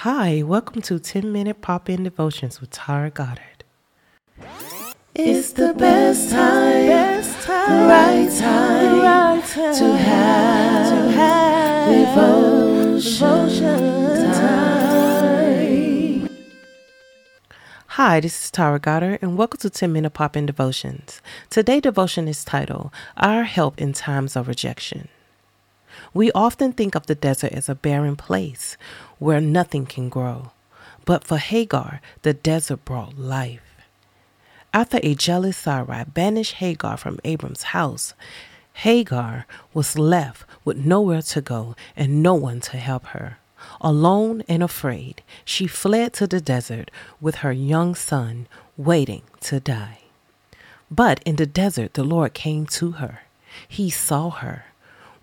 Hi, welcome to 10 Minute Pop In Devotions with Tara Goddard. It's the best time, best time, right time, right time to have, to have devotion, time. Hi, this is Tara Goddard, and welcome to 10 Minute Pop In Devotions. Today, devotion is titled Our Help in Times of Rejection. We often think of the desert as a barren place where nothing can grow. But for Hagar, the desert brought life. After a jealous Sarai banished Hagar from Abram's house, Hagar was left with nowhere to go and no one to help her. Alone and afraid, she fled to the desert with her young son waiting to die. But in the desert, the Lord came to her. He saw her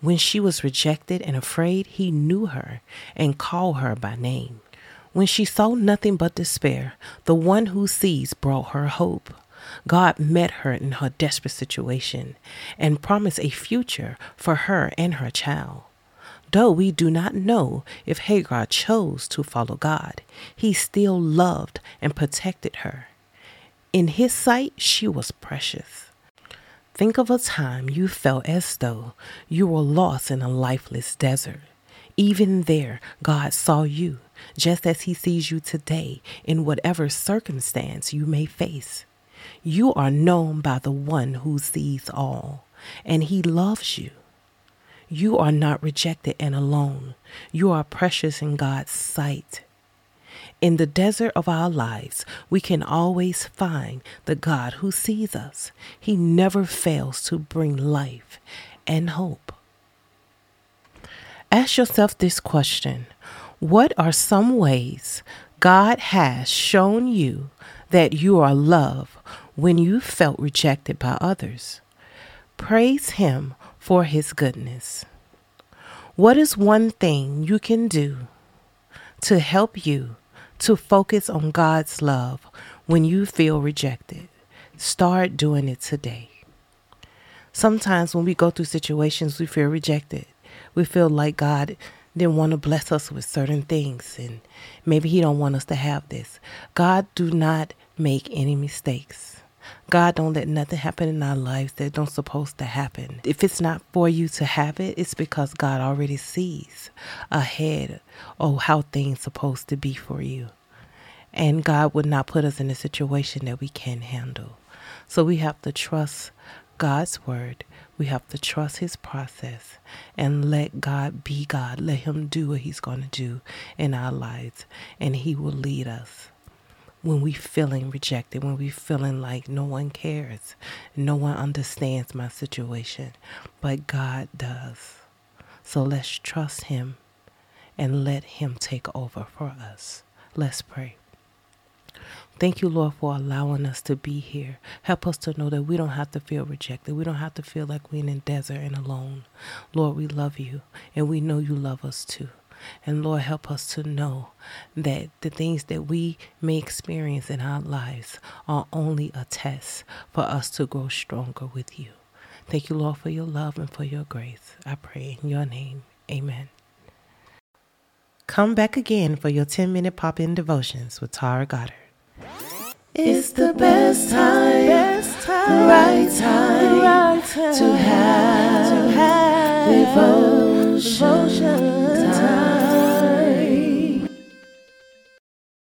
when she was rejected and afraid, he knew her and called her by name. When she saw nothing but despair, the one who sees brought her hope. God met her in her desperate situation and promised a future for her and her child. Though we do not know if Hagar chose to follow God, he still loved and protected her. In his sight, she was precious. Think of a time you felt as though you were lost in a lifeless desert. Even there, God saw you, just as He sees you today in whatever circumstance you may face. You are known by the one who sees all, and He loves you. You are not rejected and alone. You are precious in God's sight. In the desert of our lives, we can always find the God who sees us. He never fails to bring life and hope. Ask yourself this question What are some ways God has shown you that you are loved when you felt rejected by others? Praise Him for His goodness. What is one thing you can do to help you to focus on God's love when you feel rejected. Start doing it today. Sometimes when we go through situations, we feel rejected. We feel like God didn't want to bless us with certain things and maybe he don't want us to have this. God do not make any mistakes. God don't let nothing happen in our lives that don't supposed to happen. If it's not for you to have it, it's because God already sees ahead of how things supposed to be for you. And God would not put us in a situation that we can't handle. So we have to trust God's word. We have to trust his process and let God be God. Let him do what he's going to do in our lives and he will lead us when we feeling rejected, when we feeling like no one cares, no one understands my situation, but God does. So let's trust him and let him take over for us. Let's pray. Thank you, Lord, for allowing us to be here. Help us to know that we don't have to feel rejected. We don't have to feel like we're in a desert and alone. Lord, we love you, and we know you love us too. And Lord, help us to know that the things that we may experience in our lives are only a test for us to grow stronger with you. Thank you, Lord, for your love and for your grace. I pray in your name. Amen. Come back again for your 10 minute pop in devotions with Tara Goddard. It's the best time, best time, right time, right time to have, to have devotion, devotion time.